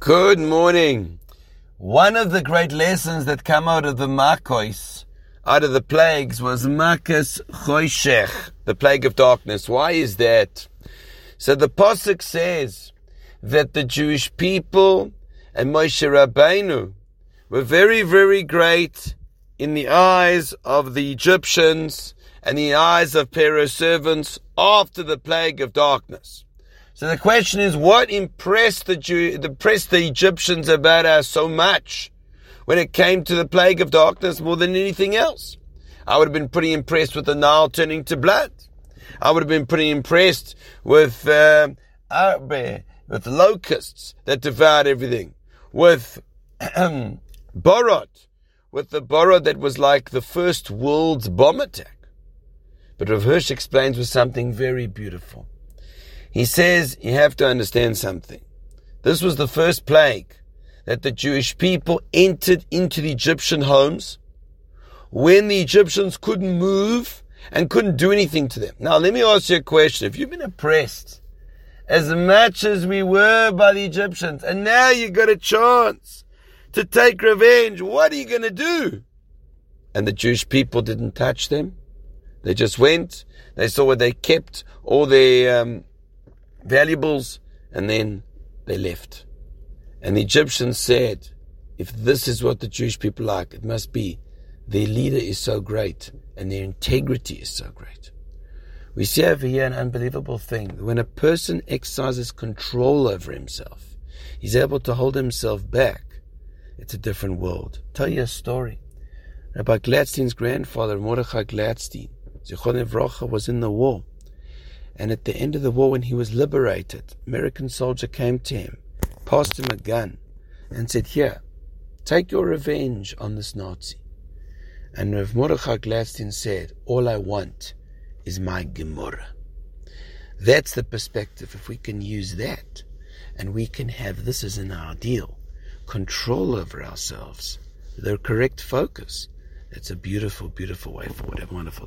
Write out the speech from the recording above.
Good morning. One of the great lessons that come out of the Makos, out of the plagues, was Makas Choshech, the plague of darkness. Why is that? So the Pasuk says that the Jewish people and Moshe Rabbeinu were very, very great in the eyes of the Egyptians and the eyes of Pharaoh's servants after the plague of darkness. So the question is, what impressed the Jew, impressed the Egyptians about us so much when it came to the plague of darkness more than anything else? I would have been pretty impressed with the Nile turning to blood. I would have been pretty impressed with uh, with locusts that devoured everything, with Borot, with the Borot that was like the first world's bomb attack. But Rav Hirsch explains with something very beautiful. He says you have to understand something. This was the first plague that the Jewish people entered into the Egyptian homes when the Egyptians couldn't move and couldn't do anything to them. Now, let me ask you a question. If you've been oppressed as much as we were by the Egyptians, and now you've got a chance to take revenge, what are you going to do? And the Jewish people didn't touch them. They just went. They saw where they kept all their um, valuables, and then they left. And the Egyptians said, if this is what the Jewish people like, it must be their leader is so great and their integrity is so great. We see over here an unbelievable thing. When a person exercises control over himself, he's able to hold himself back. It's a different world. I'll tell you a story. Rabbi Gladstein's grandfather, Mordechai Gladstein, Zichrono Livracha, was in the war. And at the end of the war, when he was liberated, American soldier came to him, passed him a gun, and said, Here, take your revenge on this Nazi. And Rav Mordechai Gladstein said, All I want is my Gemara. That's the perspective. If we can use that, and we can have this as an ideal, control over ourselves, the correct focus, it's a beautiful, beautiful way forward. Have a wonderful day.